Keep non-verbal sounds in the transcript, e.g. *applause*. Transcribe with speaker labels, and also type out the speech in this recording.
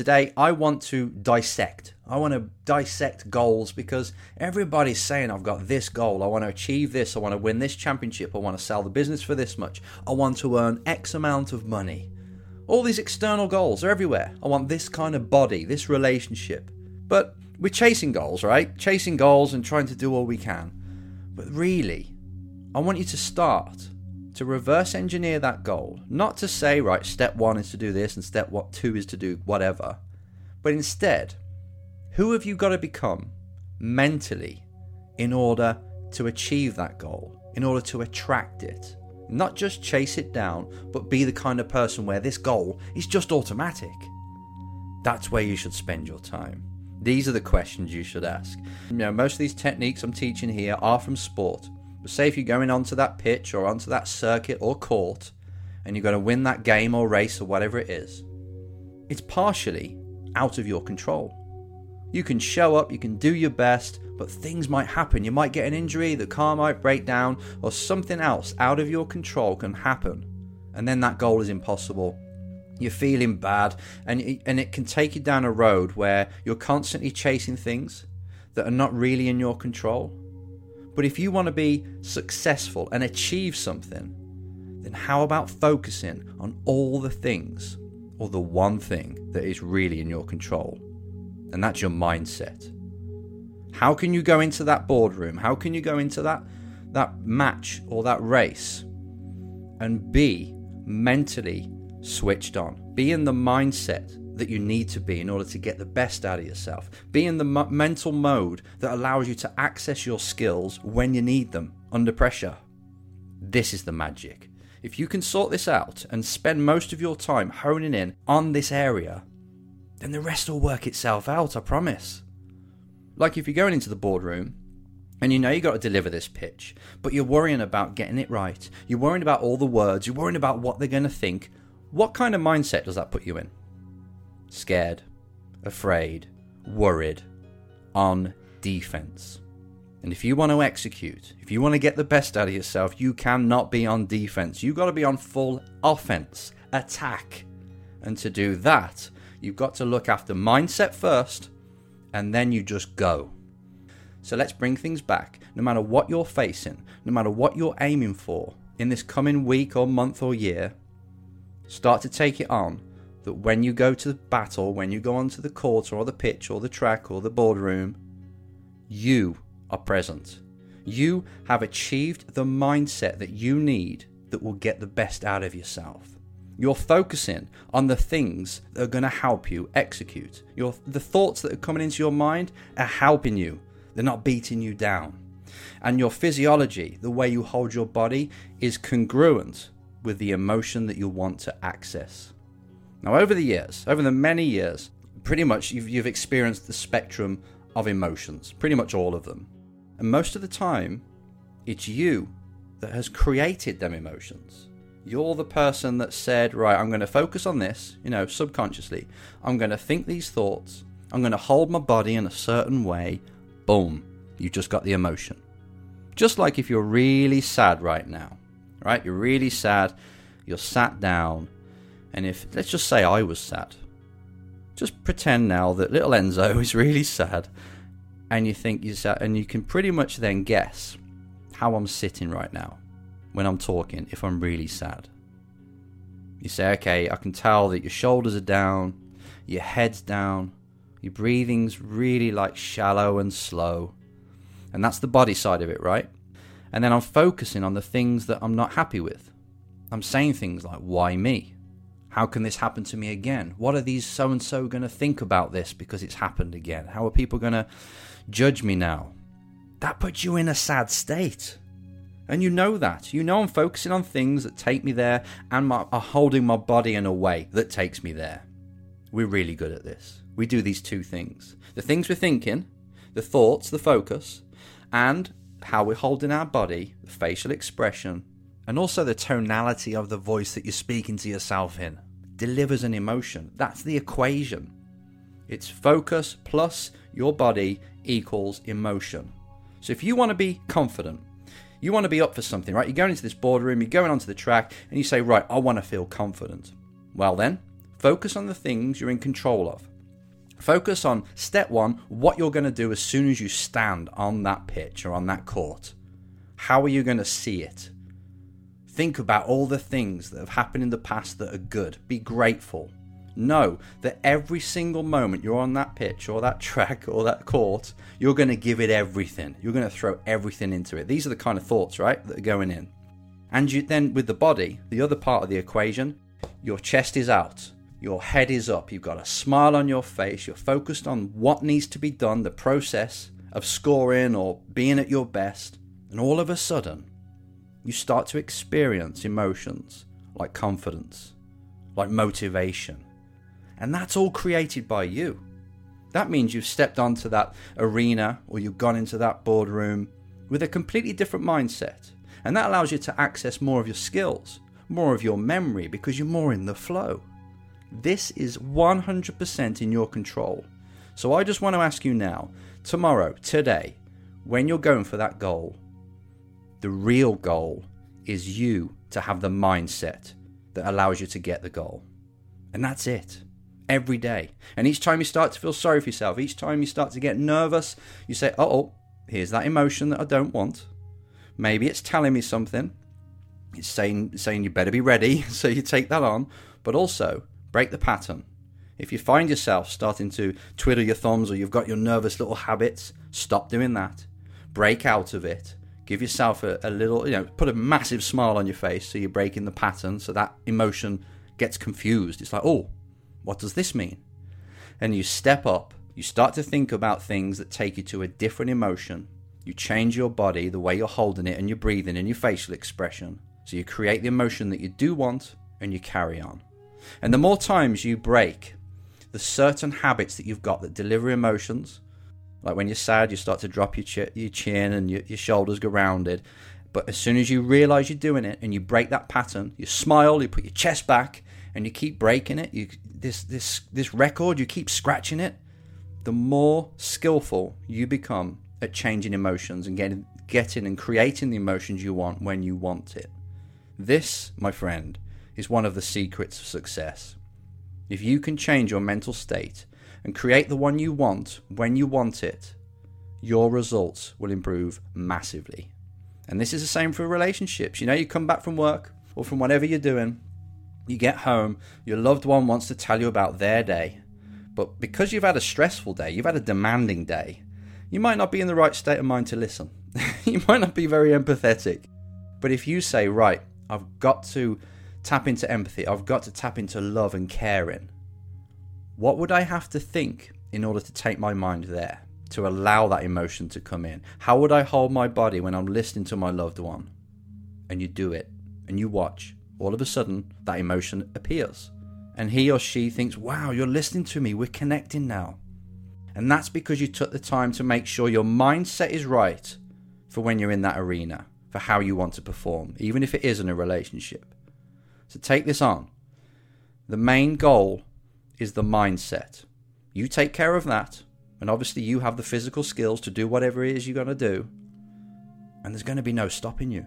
Speaker 1: Today, I want to dissect. I want to dissect goals because everybody's saying, I've got this goal. I want to achieve this. I want to win this championship. I want to sell the business for this much. I want to earn X amount of money. All these external goals are everywhere. I want this kind of body, this relationship. But we're chasing goals, right? Chasing goals and trying to do all we can. But really, I want you to start to reverse engineer that goal. Not to say, right, step one is to do this and step what two is to do whatever. But instead, who have you got to become mentally in order to achieve that goal, in order to attract it? Not just chase it down, but be the kind of person where this goal is just automatic. That's where you should spend your time. These are the questions you should ask. You know, most of these techniques I'm teaching here are from sport. But say if you're going onto that pitch or onto that circuit or court and you're going to win that game or race or whatever it is, it's partially out of your control. You can show up, you can do your best, but things might happen. You might get an injury, the car might break down, or something else out of your control can happen. And then that goal is impossible. You're feeling bad, and and it can take you down a road where you're constantly chasing things that are not really in your control. But if you want to be successful and achieve something, then how about focusing on all the things or the one thing that is really in your control? And that's your mindset. How can you go into that boardroom? How can you go into that that match or that race and be mentally switched on? Be in the mindset that you need to be in order to get the best out of yourself. Be in the m- mental mode that allows you to access your skills when you need them under pressure. This is the magic. If you can sort this out and spend most of your time honing in on this area, then the rest will work itself out, I promise. Like if you're going into the boardroom and you know you got to deliver this pitch, but you're worrying about getting it right, you're worrying about all the words, you're worrying about what they're going to think, what kind of mindset does that put you in? Scared, afraid, worried, on defense. And if you want to execute, if you want to get the best out of yourself, you cannot be on defense. You've got to be on full offense, attack. And to do that, you've got to look after mindset first, and then you just go. So let's bring things back. No matter what you're facing, no matter what you're aiming for in this coming week or month or year, start to take it on that when you go to the battle, when you go onto the court or the pitch or the track or the boardroom, you are present. You have achieved the mindset that you need that will get the best out of yourself. You're focusing on the things that are going to help you execute. Your, the thoughts that are coming into your mind are helping you, they're not beating you down. And your physiology, the way you hold your body, is congruent with the emotion that you want to access. Now, over the years, over the many years, pretty much you've, you've experienced the spectrum of emotions, pretty much all of them. And most of the time, it's you that has created them emotions. You're the person that said, right, I'm going to focus on this, you know, subconsciously. I'm going to think these thoughts. I'm going to hold my body in a certain way. Boom, you just got the emotion. Just like if you're really sad right now, right? You're really sad, you're sat down, and if, let's just say I was sad, just pretend now that little Enzo *laughs* is really sad, and you think you're sad, and you can pretty much then guess how I'm sitting right now when I'm talking if I'm really sad. You say, okay, I can tell that your shoulders are down, your head's down, your breathing's really like shallow and slow. And that's the body side of it, right? And then I'm focusing on the things that I'm not happy with. I'm saying things like, why me? How can this happen to me again? What are these so and so going to think about this because it's happened again? How are people going to judge me now? That puts you in a sad state. And you know that. You know I'm focusing on things that take me there and my, are holding my body in a way that takes me there. We're really good at this. We do these two things the things we're thinking, the thoughts, the focus, and how we're holding our body, the facial expression, and also the tonality of the voice that you're speaking to yourself in delivers an emotion. That's the equation. It's focus plus your body equals emotion. So if you want to be confident, you want to be up for something, right? You're going into this boardroom, you're going onto the track, and you say, right, I want to feel confident. Well, then, Focus on the things you're in control of. Focus on step one, what you're going to do as soon as you stand on that pitch or on that court. How are you going to see it? Think about all the things that have happened in the past that are good. Be grateful. Know that every single moment you're on that pitch or that *laughs* track or that court, you're going to give it everything. You're going to throw everything into it. These are the kind of thoughts, right, that are going in. And you, then with the body, the other part of the equation, your chest is out, your head is up, you've got a smile on your face, you're focused on what needs to be done, the process of scoring or being at your best, and all of a sudden, you start to experience emotions like confidence, like motivation. And that's all created by you. That means you've stepped onto that arena or you've gone into that boardroom with a completely different mindset. And that allows you to access more of your skills, more of your memory, because you're more in the flow. This is 100% in your control. So I just want to ask you now, tomorrow, today, when you're going for that goal, the real goal is you to have the mindset that allows you to get the goal. And that's it. Every day. And each time you start to feel sorry for yourself, each time you start to get nervous, you say, oh, here's that emotion that I don't want. Maybe it's telling me something. It's saying saying you better be ready, *laughs* so you take that on. But also break the pattern. If you find yourself starting to twiddle your thumbs or you've got your nervous little habits, stop doing that. Break out of it. Give yourself a, a little, you know, put a massive smile on your face so you're breaking the pattern so that emotion gets confused. It's like, oh, what does this mean? And you step up, you start to think about things that take you to a different emotion. You change your body, the way you're holding it, and your breathing and your facial expression. So you create the emotion that you do want and you carry on. And the more times you break the certain habits that you've got that deliver emotions, like when you're sad, you start to drop your, ch- your chin and your, your shoulders go rounded. But as soon as you realize you're doing it and you break that pattern, you smile, you put your chest back, and you keep breaking it. You this this this record, you keep scratching it. The more skillful you become at changing emotions and getting getting and creating the emotions you want when you want it. This, my friend, is one of the secrets of success. If you can change your mental state and create the one you want when you want it, your results will improve massively. And this is the same for relationships. You know, you come back from work or from whatever you're doing, you get home, your loved one wants to tell you about their day. But because you've had a stressful day, you've had a demanding day, you might not be in the right state of mind to listen. *laughs* you might not be very empathetic. But if you say, right, I've got to tap into empathy, I've got to tap into love and caring, what would I have to think in order to take my mind there, to allow that emotion to come in? How would I hold my body when I'm listening to my loved one? And you do it, and you watch. All of a sudden, that emotion appears. And he or she thinks, wow, you're listening to me, we're connecting now. And that's because you took the time to make sure your mindset is right for when you're in that arena, for how you want to perform, even if it is in a relationship. So take this on. The main goal is the mindset. You take care of that, and obviously you have the physical skills to do whatever it is you're going to do, and there's going to be no stopping you.